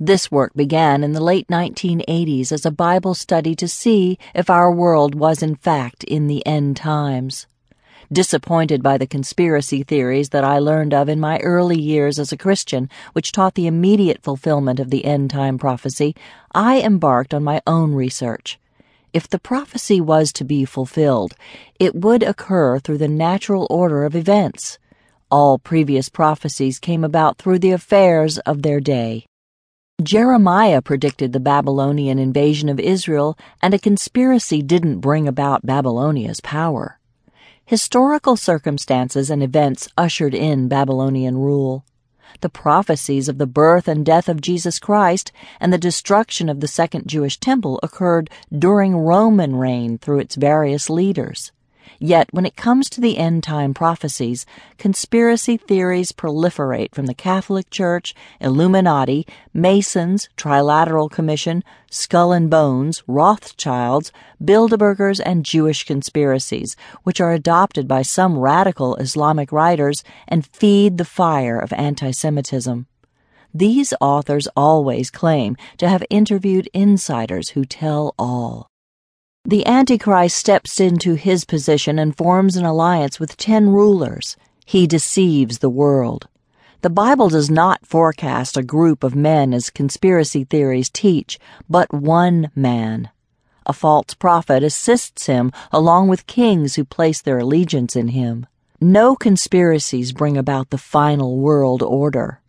This work began in the late 1980s as a Bible study to see if our world was in fact in the end times. Disappointed by the conspiracy theories that I learned of in my early years as a Christian, which taught the immediate fulfillment of the end time prophecy, I embarked on my own research. If the prophecy was to be fulfilled, it would occur through the natural order of events. All previous prophecies came about through the affairs of their day. Jeremiah predicted the Babylonian invasion of Israel, and a conspiracy didn't bring about Babylonia's power. Historical circumstances and events ushered in Babylonian rule. The prophecies of the birth and death of Jesus Christ and the destruction of the Second Jewish Temple occurred during Roman reign through its various leaders. Yet, when it comes to the end time prophecies, conspiracy theories proliferate from the Catholic Church, Illuminati, Masons, Trilateral Commission, Skull and Bones, Rothschilds, Bilderbergers, and Jewish conspiracies, which are adopted by some radical Islamic writers and feed the fire of anti Semitism. These authors always claim to have interviewed insiders who tell all. The Antichrist steps into his position and forms an alliance with ten rulers. He deceives the world. The Bible does not forecast a group of men as conspiracy theories teach, but one man. A false prophet assists him along with kings who place their allegiance in him. No conspiracies bring about the final world order.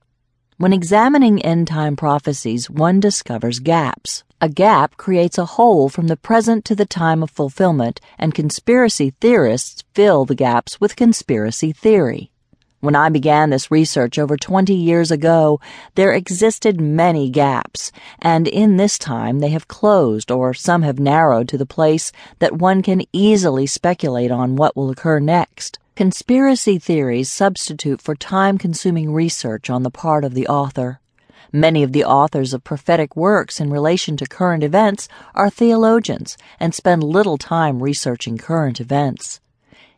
When examining end time prophecies, one discovers gaps. A gap creates a hole from the present to the time of fulfillment, and conspiracy theorists fill the gaps with conspiracy theory. When I began this research over 20 years ago, there existed many gaps, and in this time they have closed or some have narrowed to the place that one can easily speculate on what will occur next. Conspiracy theories substitute for time consuming research on the part of the author. Many of the authors of prophetic works in relation to current events are theologians and spend little time researching current events.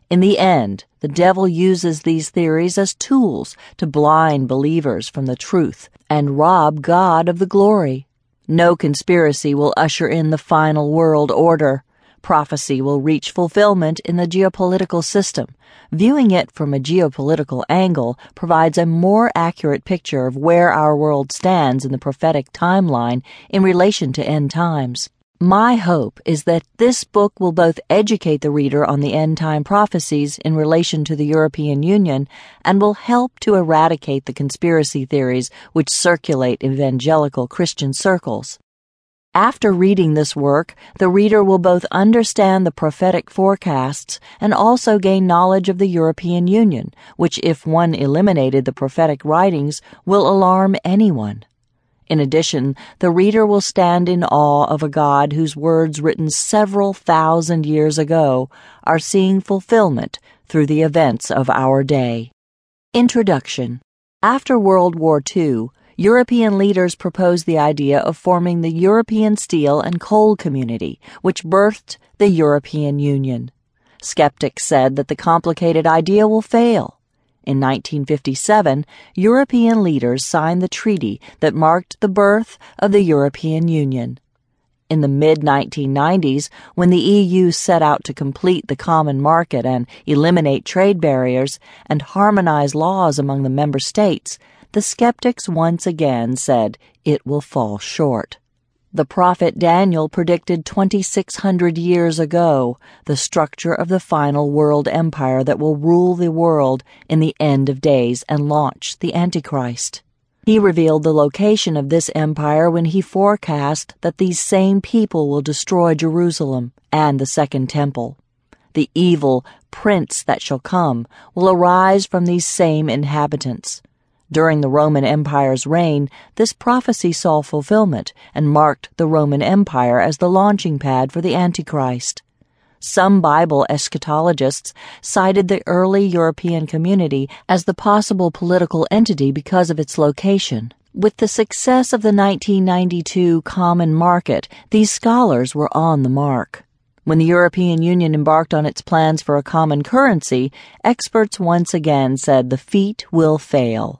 In the end, the devil uses these theories as tools to blind believers from the truth and rob God of the glory. No conspiracy will usher in the final world order prophecy will reach fulfillment in the geopolitical system. Viewing it from a geopolitical angle provides a more accurate picture of where our world stands in the prophetic timeline in relation to end times. My hope is that this book will both educate the reader on the end time prophecies in relation to the European Union and will help to eradicate the conspiracy theories which circulate evangelical Christian circles. After reading this work, the reader will both understand the prophetic forecasts and also gain knowledge of the European Union, which, if one eliminated the prophetic writings, will alarm anyone. In addition, the reader will stand in awe of a God whose words written several thousand years ago are seeing fulfillment through the events of our day. Introduction After World War II, European leaders proposed the idea of forming the European Steel and Coal Community, which birthed the European Union. Skeptics said that the complicated idea will fail. In 1957, European leaders signed the treaty that marked the birth of the European Union. In the mid 1990s, when the EU set out to complete the common market and eliminate trade barriers and harmonize laws among the member states, the skeptics once again said it will fall short. The prophet Daniel predicted 2,600 years ago the structure of the final world empire that will rule the world in the end of days and launch the Antichrist. He revealed the location of this empire when he forecast that these same people will destroy Jerusalem and the Second Temple. The evil prince that shall come will arise from these same inhabitants. During the Roman Empire's reign, this prophecy saw fulfillment and marked the Roman Empire as the launching pad for the Antichrist. Some Bible eschatologists cited the early European community as the possible political entity because of its location. With the success of the 1992 Common Market, these scholars were on the mark. When the European Union embarked on its plans for a common currency, experts once again said the feat will fail.